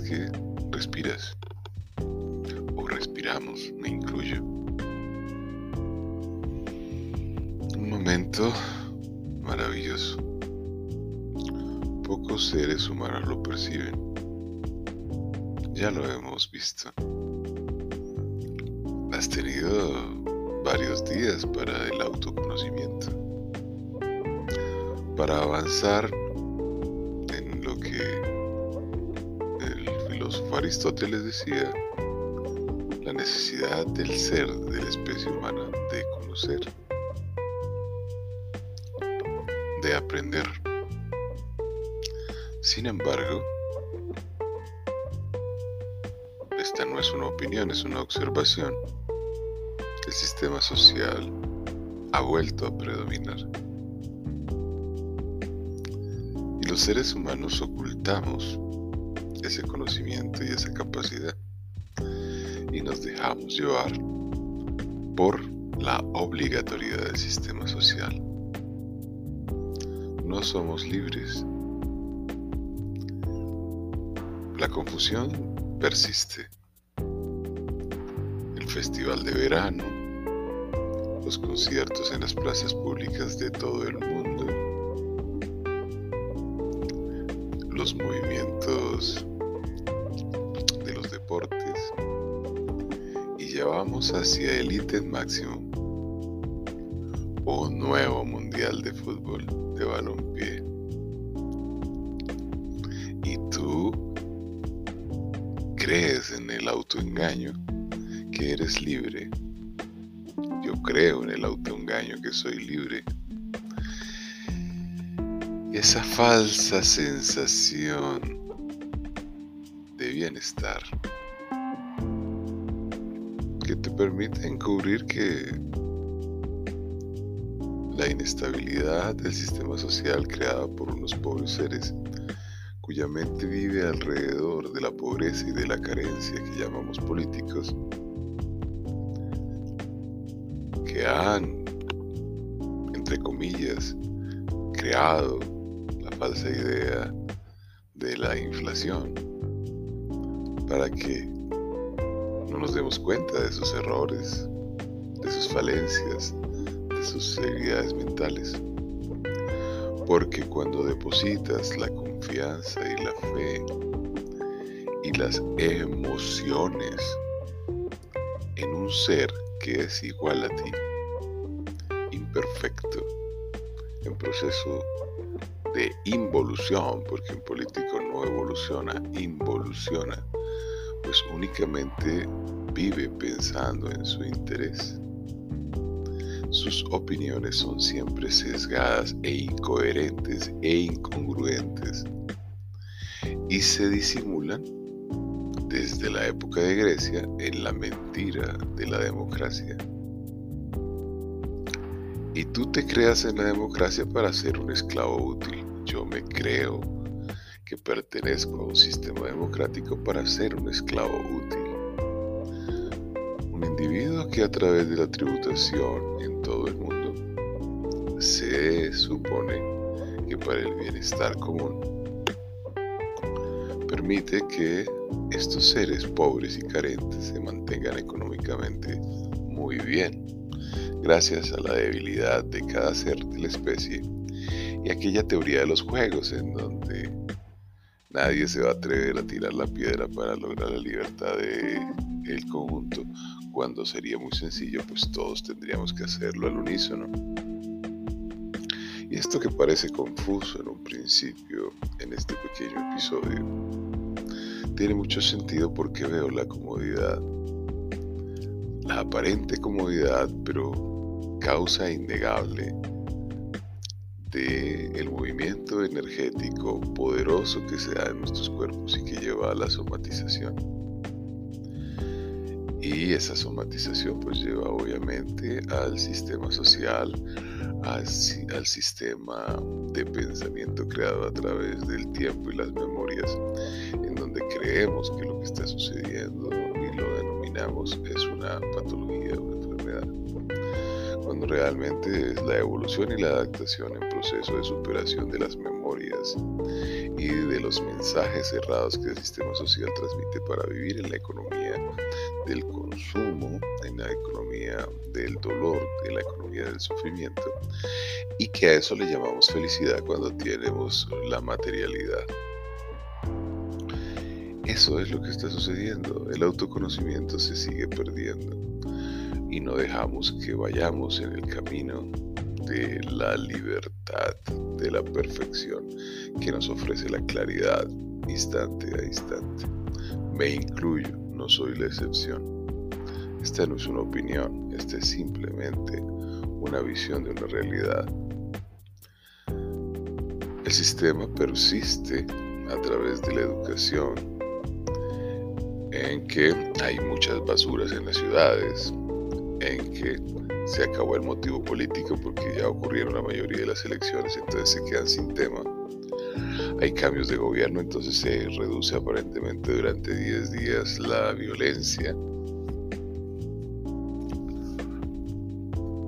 que respiras o respiramos, me incluyo. Un momento maravilloso. Pocos seres humanos lo perciben. Ya lo hemos visto. Has tenido varios días para el autoconocimiento, para avanzar filósofo Aristóteles decía, la necesidad del ser, de la especie humana, de conocer, de aprender. Sin embargo, esta no es una opinión, es una observación el sistema social ha vuelto a predominar. Y los seres humanos ocultamos ese conocimiento y esa capacidad y nos dejamos llevar por la obligatoriedad del sistema social. No somos libres. La confusión persiste. El festival de verano, los conciertos en las plazas públicas de todo el mundo, los movimientos y llevamos hacia el ítem máximo un nuevo mundial de fútbol de balompié. Y tú crees en el autoengaño que eres libre creo en el autoengaño que soy libre. Esa falsa sensación de bienestar permite encubrir que la inestabilidad del sistema social creada por unos pobres seres cuya mente vive alrededor de la pobreza y de la carencia que llamamos políticos, que han, entre comillas, creado la falsa idea de la inflación para que no nos demos cuenta de sus errores, de sus falencias, de sus habilidades mentales. Porque cuando depositas la confianza y la fe y las emociones en un ser que es igual a ti, imperfecto, en proceso de involución, porque un político no evoluciona, involuciona, únicamente vive pensando en su interés. Sus opiniones son siempre sesgadas e incoherentes e incongruentes y se disimulan desde la época de Grecia en la mentira de la democracia. Y tú te creas en la democracia para ser un esclavo útil. Yo me creo pertenezco a un sistema democrático para ser un esclavo útil. Un individuo que a través de la tributación en todo el mundo se supone que para el bienestar común permite que estos seres pobres y carentes se mantengan económicamente muy bien, gracias a la debilidad de cada ser de la especie y aquella teoría de los juegos en donde nadie se va a atrever a tirar la piedra para lograr la libertad del el conjunto, cuando sería muy sencillo, pues todos tendríamos que hacerlo al unísono. Y esto que parece confuso en un principio, en este pequeño episodio, tiene mucho sentido porque veo la comodidad, la aparente comodidad, pero causa innegable de el movimiento energético poderoso que se da en nuestros cuerpos y que lleva a la somatización. Y esa somatización pues lleva obviamente al sistema social, al, sistema de pensamiento creado a través del tiempo y las memorias, en donde creemos que lo que está sucediendo y lo denominamos es una patología. Cuando realmente es la evolución y la adaptación en proceso de superación de las memorias y de los mensajes cerrados que el sistema social transmite para vivir en la economía del consumo, en la economía del dolor, en la economía del sufrimiento, y que a eso le llamamos felicidad cuando tenemos la materialidad. Eso es lo que está sucediendo. El autoconocimiento se sigue perdiendo y no dejamos que vayamos en el camino de la libertad, de la perfección que nos ofrece la claridad instante a instante. Me incluyo, no soy la excepción. Esta no es una opinión, esta es simplemente una visión de una realidad. El sistema persiste a través de la educación, en que hay muchas basuras en las ciudades, en que se acabó el motivo político porque ya ocurrieron la mayoría de las elecciones, entonces se quedan sin tema. Hay cambios de gobierno, entonces se reduce aparentemente durante 10 días la violencia.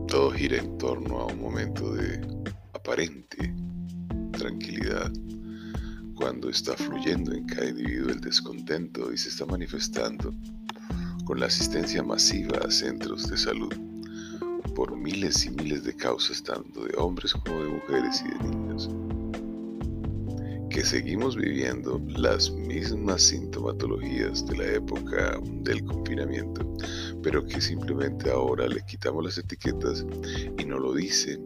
Todo gira en torno a un momento de aparente tranquilidad cuando está fluyendo en cada individuo el descontento y se está manifestando con la asistencia masiva a centros de salud por miles y miles de causas, tanto de hombres como de mujeres y de niños, que seguimos viviendo las mismas sintomatologías de la época del confinamiento, pero que simplemente ahora le quitamos las etiquetas y no lo dicen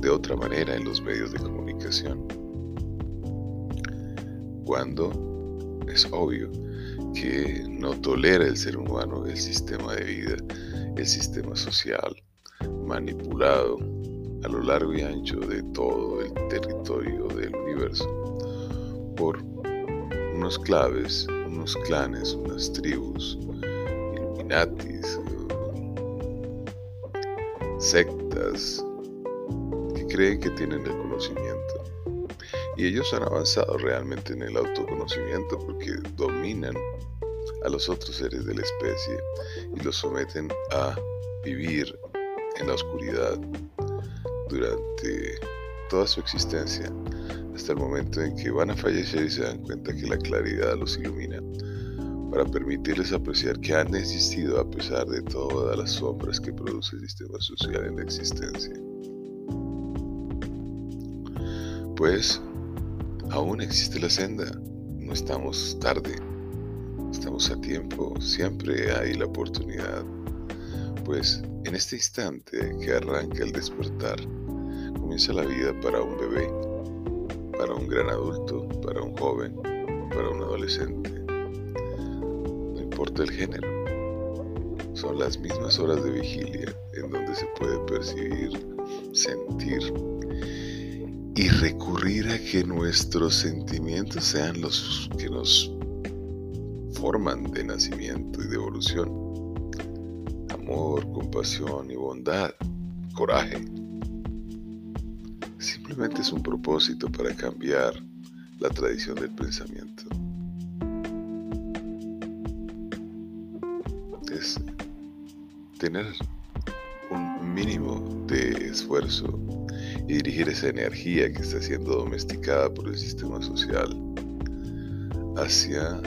de otra manera en los medios de comunicación. Cuando es obvio que no tolera el ser humano el sistema de vida, el sistema social manipulado a lo largo y ancho de todo el territorio del universo por unos claves, unos clanes, unas tribus, illuminatis, sectas que creen que tienen el conocimiento y ellos han avanzado realmente en el autoconocimiento porque dominan a los otros seres de la especie y los someten a vivir en la oscuridad durante toda su existencia, hasta el momento en que van a fallecer y se dan cuenta que la claridad los ilumina, para permitirles apreciar que han existido a pesar de todas las sombras que produce el sistema social en la existencia. Pues Aún existe la senda, no estamos tarde, estamos a tiempo, siempre hay la oportunidad. Pues en este instante que arranca el despertar, comienza la vida para un bebé, para un gran adulto, para un joven, para un adolescente. No importa el género, son las mismas horas de vigilia en donde se puede percibir, sentir y recurrir a que nuestros sentimientos sean los que nos forman de nacimiento y de evolución. Amor, compasión y bondad, coraje. Simplemente es un propósito para cambiar la tradición del pensamiento. Es tener un mínimo de esfuerzo y dirigir esa energía que está siendo domesticada por el sistema social hacia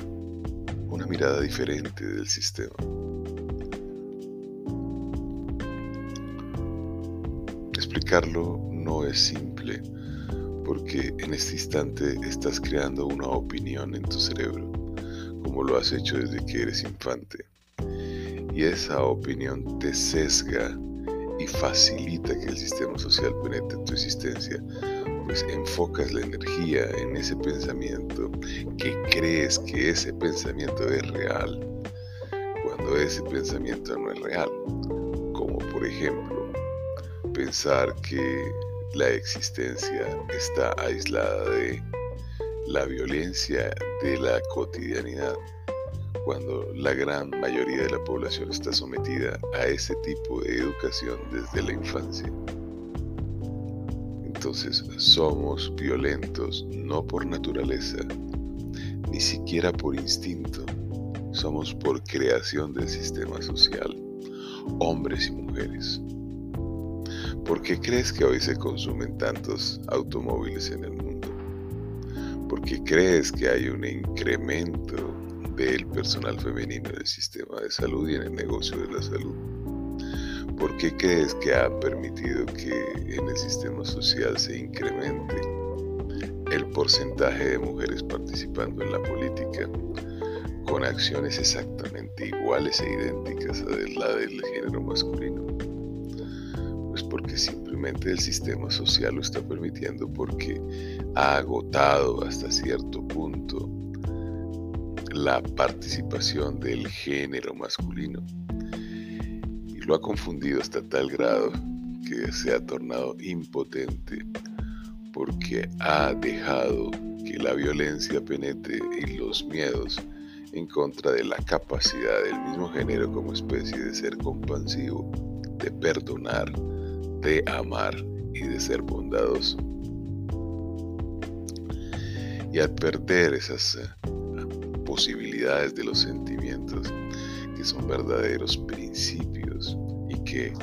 una mirada diferente del sistema. Explicarlo no es simple porque en este instante estás creando una opinión en tu cerebro, como lo has hecho desde que eres infante. Y esa opinión te sesga y facilita que el sistema social penetre en tu existencia, pues enfocas la energía en ese pensamiento que crees que ese pensamiento es real, cuando ese pensamiento no es real. Como por ejemplo, pensar que la existencia está aislada de la violencia de la cotidianidad cuando la gran mayoría de la población está sometida a ese tipo de educación desde la infancia. Entonces somos violentos no por naturaleza, ni siquiera por instinto, somos por creación del sistema social, hombres y mujeres. ¿Por qué crees que hoy se consumen tantos automóviles en el mundo? ¿Por qué crees que hay un incremento del personal femenino en el sistema de salud y en el negocio de la salud? ¿Por qué crees que ha permitido que en el sistema social se incremente el porcentaje de mujeres participando en la política con acciones exactamente iguales e idénticas a la del género masculino? Pues porque simplemente el sistema social lo está permitiendo porque ha agotado hasta cierto punto la participación del género masculino y lo ha confundido hasta tal grado que se ha tornado impotente porque ha dejado que la violencia penetre y los miedos en contra de la capacidad del mismo género como especie de ser compasivo, de perdonar, de amar y de ser bondadoso. Y al perder esas posibilidades de los sentimientos que son verdaderos principios y que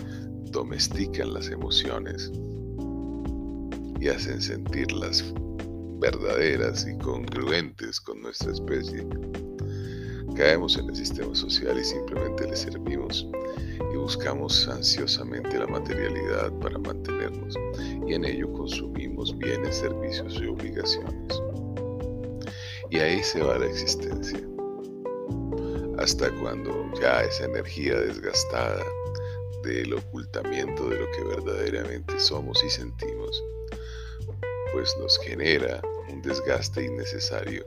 domestican las emociones y hacen sentirlas verdaderas y congruentes con nuestra especie, caemos en el sistema social y simplemente le servimos y buscamos ansiosamente la materialidad para mantenernos y en ello consumimos bienes, servicios y obligaciones. Y ahí se va la existencia. Hasta cuando ya esa energía desgastada del ocultamiento de lo que verdaderamente somos y sentimos, pues nos genera un desgaste innecesario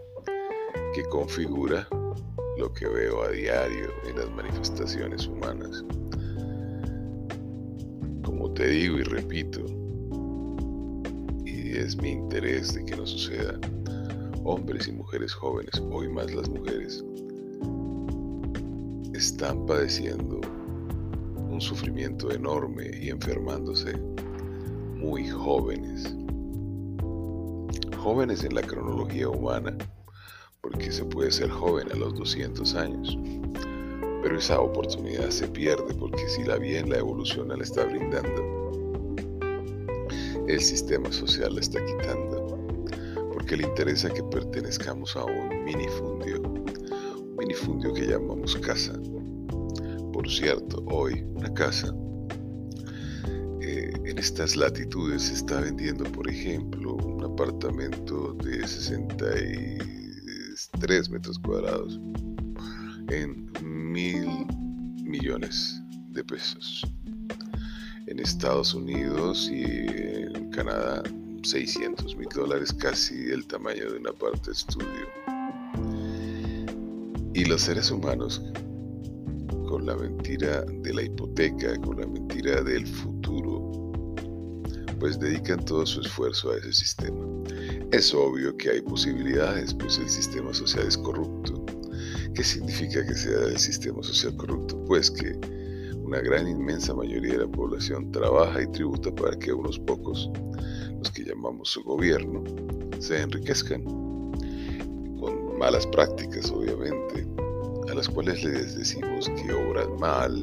que configura lo que veo a diario en las manifestaciones humanas te digo y repito, y es mi interés de que no suceda, hombres y mujeres jóvenes, hoy más las mujeres, están padeciendo un sufrimiento enorme y enfermándose muy jóvenes. Jóvenes en la cronología humana, porque se puede ser joven a los 200 años pero esa oportunidad se pierde porque si la bien la evolución la está brindando, el sistema social la está quitando, porque le interesa que pertenezcamos a un minifundio, un minifundio que llamamos casa. Por cierto, hoy una casa eh, en estas latitudes se está vendiendo, por ejemplo, un apartamento de 63 metros cuadrados en mil millones de pesos. En Estados Unidos y en Canadá 600 mil dólares, casi el tamaño de una parte estudio. Y los seres humanos, con la mentira de la hipoteca, con la mentira del futuro, pues dedican todo su esfuerzo a ese sistema. Es obvio que hay posibilidades, pues el sistema social es corrupto ¿Qué significa que sea el sistema social corrupto? Pues que una gran inmensa mayoría de la población trabaja y tributa para que unos pocos, que llamamos su gobierno, se enriquezcan con malas prácticas, obviamente, a las cuales les decimos que obran mal,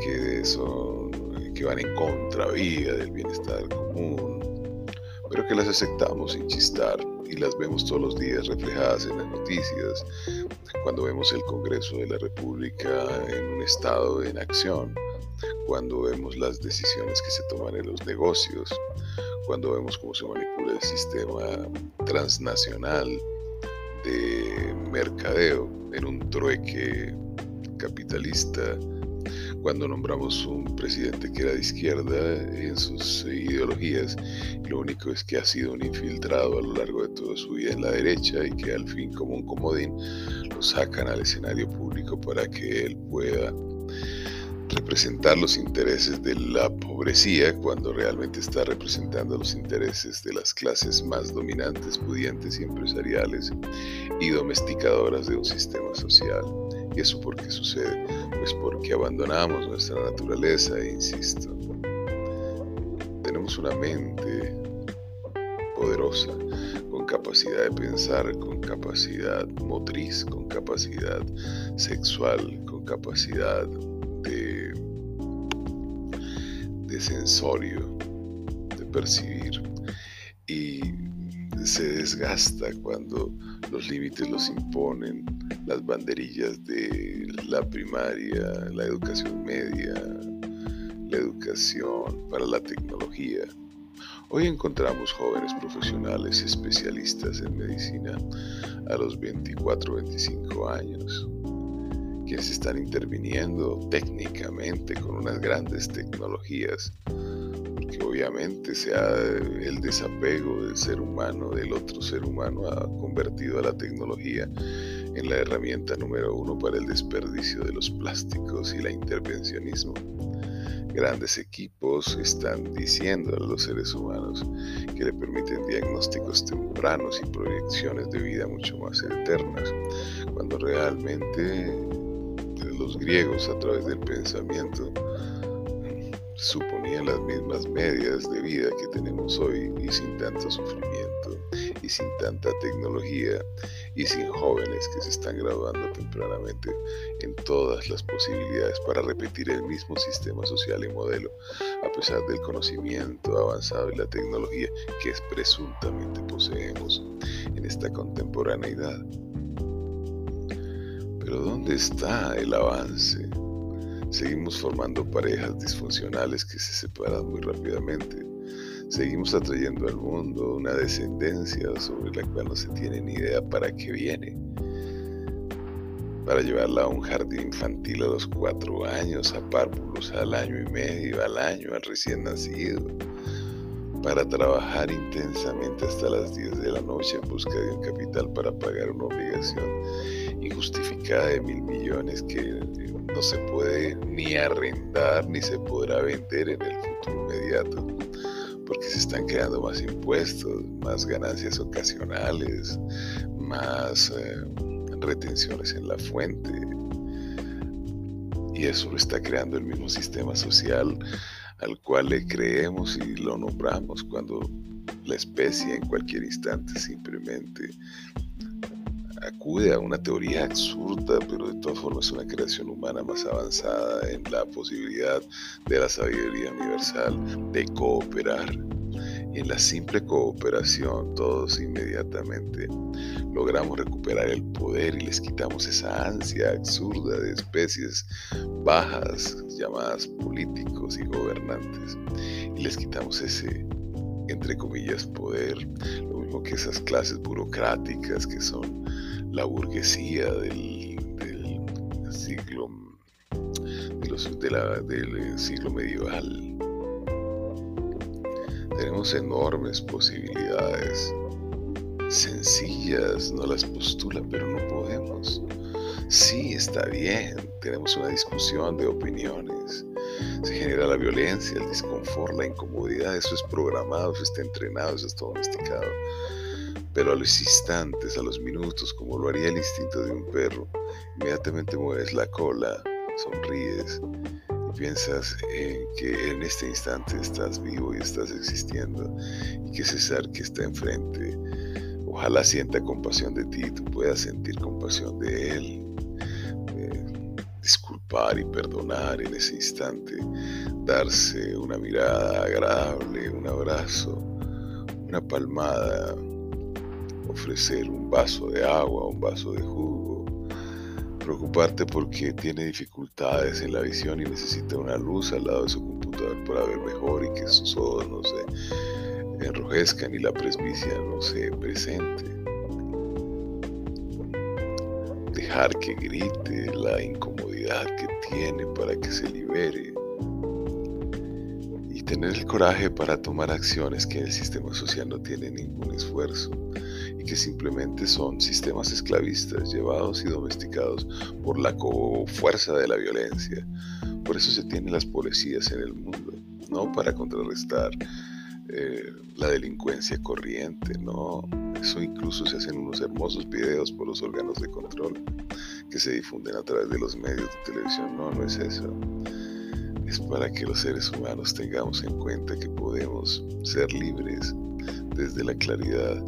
que son, que van en contravía del bienestar común, pero que las aceptamos sin chistar y las vemos todos los días reflejadas en las noticias, cuando vemos el Congreso de la República en un estado en acción, cuando vemos las decisiones que se toman en los negocios, cuando vemos cómo se manipula el sistema transnacional de mercadeo en un trueque capitalista. Cuando nombramos un presidente que era de izquierda en sus ideologías, lo único es que ha sido un infiltrado a lo largo de toda su vida en la derecha y que al fin como un comodín lo sacan al escenario público para que él pueda representar los intereses de la pobrecía cuando realmente está representando los intereses de las clases más dominantes, pudientes y empresariales y domesticadoras de un sistema social. ¿Y eso por qué sucede? Pues porque abandonamos nuestra naturaleza, insisto. Tenemos una mente poderosa, con capacidad de pensar, con capacidad motriz, con capacidad sexual, con capacidad sensorio, de percibir. Y se desgasta cuando los límites los imponen las banderillas de la primaria, la educación media, la educación para la tecnología. Hoy encontramos jóvenes profesionales especialistas en medicina a los 24, 25 años, quienes están interviniendo técnicamente con unas grandes tecnologías, porque obviamente se ha, el desapego del ser humano, del otro ser humano, ha convertido a la tecnología en la herramienta número uno para el desperdicio de los plásticos y la intervencionismo. Grandes equipos están diciendo a los seres humanos que le permiten diagnósticos tempranos y proyecciones de vida mucho más eternas, cuando realmente los griegos a través del pensamiento suponían las mismas medias de vida que tenemos hoy y sin tanto sufrimiento y sin tanta tecnología y sin jóvenes que se están graduando tempranamente en todas las posibilidades para repetir el mismo sistema social y modelo, a pesar del conocimiento avanzado y la tecnología que presuntamente poseemos en esta contemporaneidad. Pero ¿dónde está el avance? Seguimos formando parejas disfuncionales que se separan muy rápidamente seguimos atrayendo al mundo una descendencia sobre la cual no se tiene ni idea para qué viene. Para llevarla a un jardín infantil a los cuatro años, a párvulos al año y medio, al año, al recién nacido. Para trabajar intensamente hasta las 10 de la noche en busca de un capital para pagar una obligación injustificada de mil millones que no se puede ni arrendar ni se podrá vender en el futuro inmediato porque se están creando más impuestos, más ganancias ocasionales, más eh, retenciones en la fuente. Y eso lo está creando el mismo sistema social al cual le creemos y lo nombramos cuando la especie en cualquier instante simplemente acude a una teoría absurda, pero de todas formas es una creación humana más avanzada en la posibilidad de la sabiduría universal de cooperar. En la simple cooperación todos inmediatamente logramos recuperar el poder y les quitamos esa ansia absurda de especies bajas llamadas políticos y gobernantes y les quitamos ese entre comillas poder, lo mismo que esas clases burocráticas que son la burguesía del, siglo del siglo medieval. Tenemos enormes posibilidades, sencillas, no las postula, pero no podemos. Sí, está bien, tenemos una discusión de opiniones, se genera la violencia, el desconfort, la incomodidad, eso es programado, eso está entrenado, eso está domesticado pero a los instantes, a los minutos, como lo haría el instinto de un perro, inmediatamente mueves la cola, sonríes y piensas en que en este instante estás vivo y estás existiendo y que ser que está enfrente, ojalá sienta compasión de ti y tú puedas sentir compasión de él. disculpar y perdonar en ese instante, darse una mirada agradable, un abrazo, una palmada, ofrecer un vaso de agua, un vaso de jugo, preocuparte porque tiene dificultades en la visión y necesita una luz al lado de su computador para ver mejor y que sus ojos no se enrojezcan y la presbicia no se presente. Dejar que grite la incomodidad que tiene para que se libere y tener el coraje para tomar acciones que el sistema social no tiene ningún esfuerzo que simplemente son sistemas esclavistas llevados y domesticados por la fuerza de la violencia. Por eso se tienen las policías en el mundo, no para contrarrestar eh, la delincuencia corriente, no. Eso incluso se hacen unos hermosos videos por los órganos de control que se difunden a través de los medios de televisión. No, no es eso. Es para que los seres humanos tengamos en cuenta que podemos ser libres desde la claridad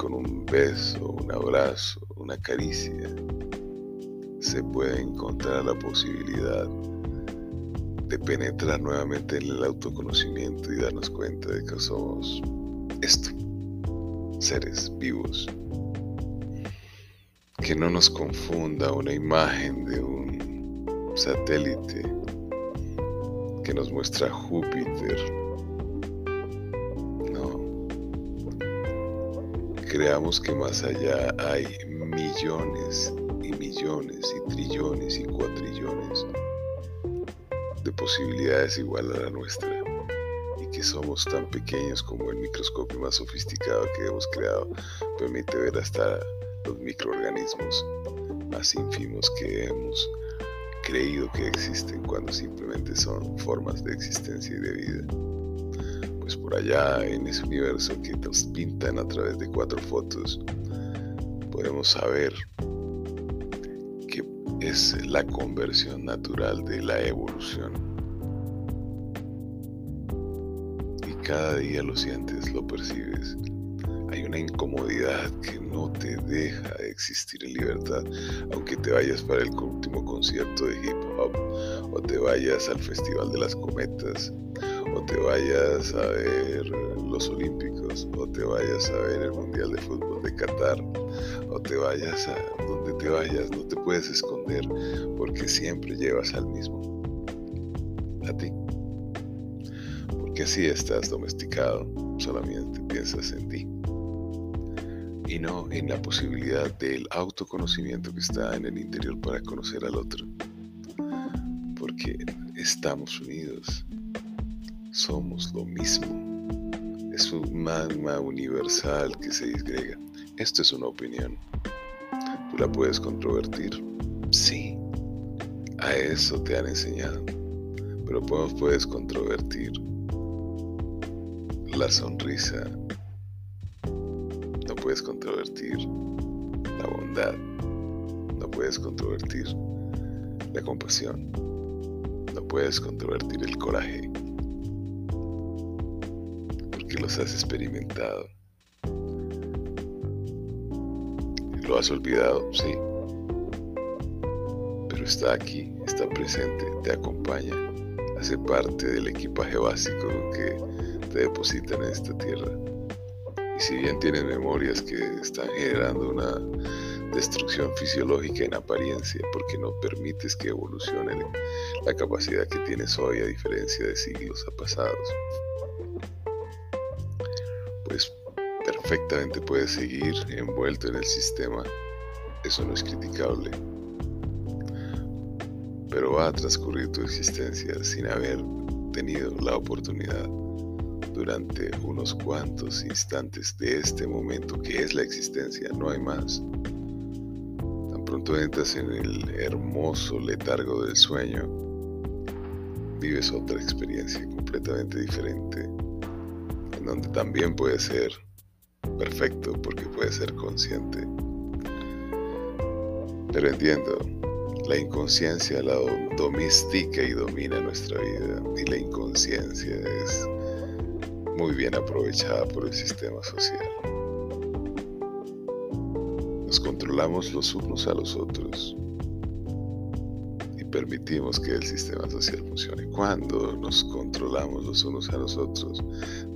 con un beso, un abrazo, una caricia, se puede encontrar la posibilidad de penetrar nuevamente en el autoconocimiento y darnos cuenta de que somos esto, seres vivos. Que no nos confunda una imagen de un satélite que nos muestra Júpiter. Creamos que más allá hay millones y millones y trillones y cuatrillones de posibilidades igual a la nuestra y que somos tan pequeños como el microscopio más sofisticado que hemos creado permite ver hasta los microorganismos más ínfimos que hemos creído que existen cuando simplemente son formas de existencia y de vida. Pues por allá en ese universo que nos pintan a través de cuatro fotos, podemos saber que es la conversión natural de la evolución. Y cada día lo sientes, lo percibes. Hay una incomodidad que no te deja existir en libertad, aunque te vayas para el último concierto de hip hop, o te vayas al Festival de las Cometas, o te vayas a ver los Olímpicos, o te vayas a ver el Mundial de Fútbol de Qatar, o te vayas a donde te vayas, no te puedes esconder porque siempre llevas al mismo, a ti. Porque así estás domesticado, solamente piensas en ti y no en la posibilidad del autoconocimiento que está en el interior para conocer al otro. Porque estamos unidos, somos lo mismo. Es un magma universal que se disgrega. Esto es una opinión. ¿Tú la puedes controvertir? Sí. A eso te han enseñado. Pero puedes controvertir la sonrisa puedes controvertir la bondad, no puedes controvertir la compasión, no puedes controvertir el coraje, los has experimentado. ¿Lo has olvidado? Sí. Pero está aquí, está presente, te acompaña, hace parte del equipaje básico que te depositan en esta tierra. Y si bien tienes memorias que están generando una destrucción fisiológica en apariencia, porque no permites que evolucione la capacidad que tienes hoy a diferencia de siglos pasados, pues perfectamente puedes seguir envuelto en el sistema. Eso no es criticable. Pero va a transcurrir tu existencia sin haber tenido la oportunidad durante unos cuantos instantes de este momento que es la existencia, no hay más. Tan pronto entras en el hermoso letargo del sueño, vives otra experiencia completamente diferente, donde también puedes ser perfecto porque puedes ser consciente. Pero entiendo, la inconsciencia la domestica y domina nuestra vida y la inconsciencia es muy bien aprovechada por el sistema social. Nos controlamos los unos a los otros y permitimos que el sistema social funcione. Cuando nos controlamos los unos a los otros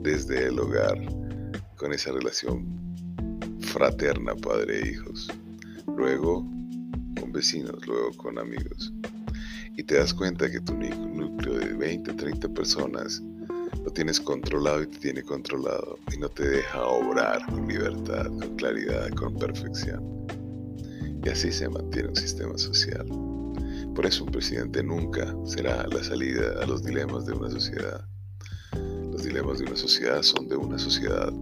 desde el hogar, con esa relación fraterna padre-hijos, e luego con vecinos, luego con amigos, y te das cuenta que tu núcleo de 20, 30 personas lo tienes controlado y te tiene controlado y no te deja obrar con libertad, con claridad, con perfección. Y así se mantiene un sistema social. Por eso un presidente nunca será la salida a los dilemas de una sociedad. Dilemas de una sociedad son de una sociedad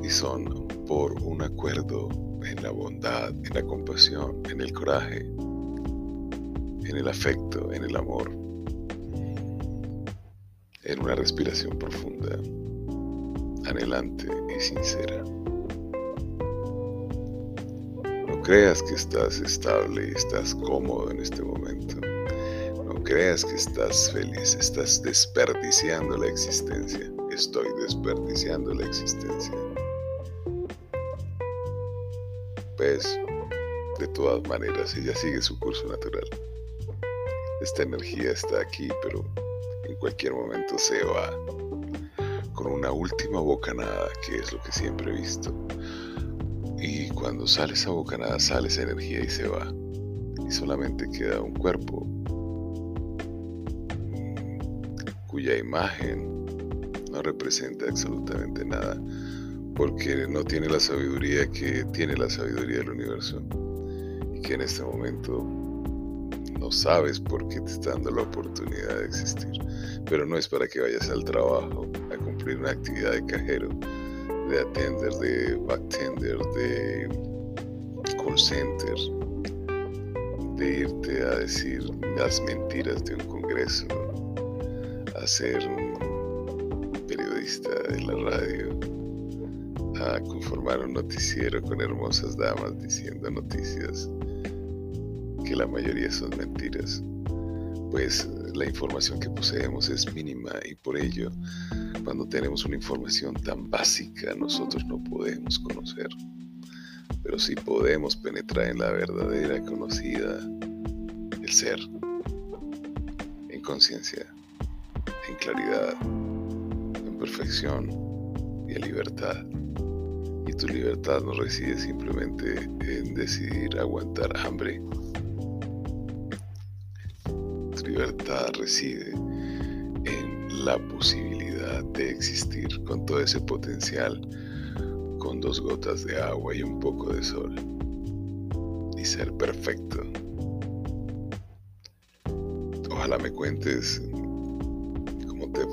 y son por un acuerdo en la bondad, en la compasión, en el coraje, en el afecto, en el amor en una respiración profunda, anhelante y sincera. No creas que estás estable y estás cómodo en este momento. Creas que estás feliz, estás desperdiciando la existencia. Estoy desperdiciando la existencia. Pues, de todas maneras, ella sigue su curso natural. esta energía está aquí, pero en cualquier momento se va. Con una última bocanada, que es lo que siempre he visto. Y cuando sale esa bocanada, sale esa energía y se va. Y solamente queda un cuerpo cuya imagen no representa absolutamente nada, porque no tiene la sabiduría que tiene la sabiduría del universo, y que en este momento no sabes por qué te está dando la oportunidad de existir, pero no es para que vayas al trabajo a cumplir una actividad de cajero, de atender, de bartender, de call center, de irte a decir las mentiras de un congreso, a ser un periodista de la radio, a conformar un noticiero con hermosas damas diciendo noticias que la mayoría son mentiras, pues la información que poseemos es mínima y por ello, cuando tenemos una información tan básica, nosotros no podemos conocer. Pero sí podemos penetrar en la verdadera conocida, el ser, en conciencia, en claridad, en perfección y en libertad. Y tu libertad no reside simplemente en decidir aguantar hambre libertad reside en la posibilidad de existir con todo ese potencial, con dos gotas de agua y un poco de sol, y ser perfecto. Ojalá me cuentes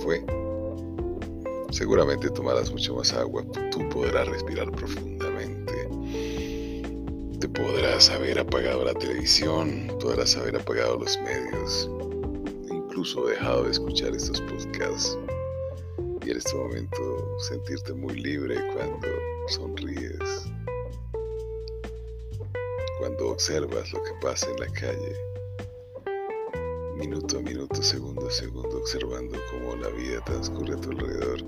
fue. Seguramente tomarás mucho más agua, tú podrás respirar profundamente te podrás haber apagado la televisión, podrás haber apagado los medios, incluso dejado de escuchar estos podcasts y en este momento sentirte muy libre cuando sonríes, cuando observas lo que pasa en la calle, minuto a minuto, segundo a segundo, observando cómo la vida transcurre a tu alrededor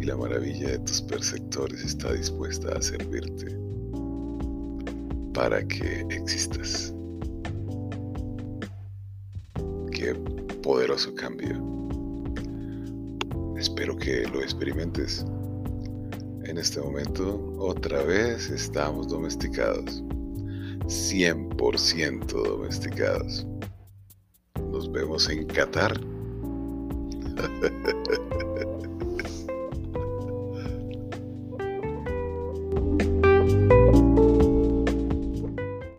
y la maravilla de tus perceptores está dispuesta a servirte para que existas. Qué poderoso cambio. Espero que lo experimentes. En este momento otra vez estamos domesticados. 100% domesticados. Vemos en Qatar.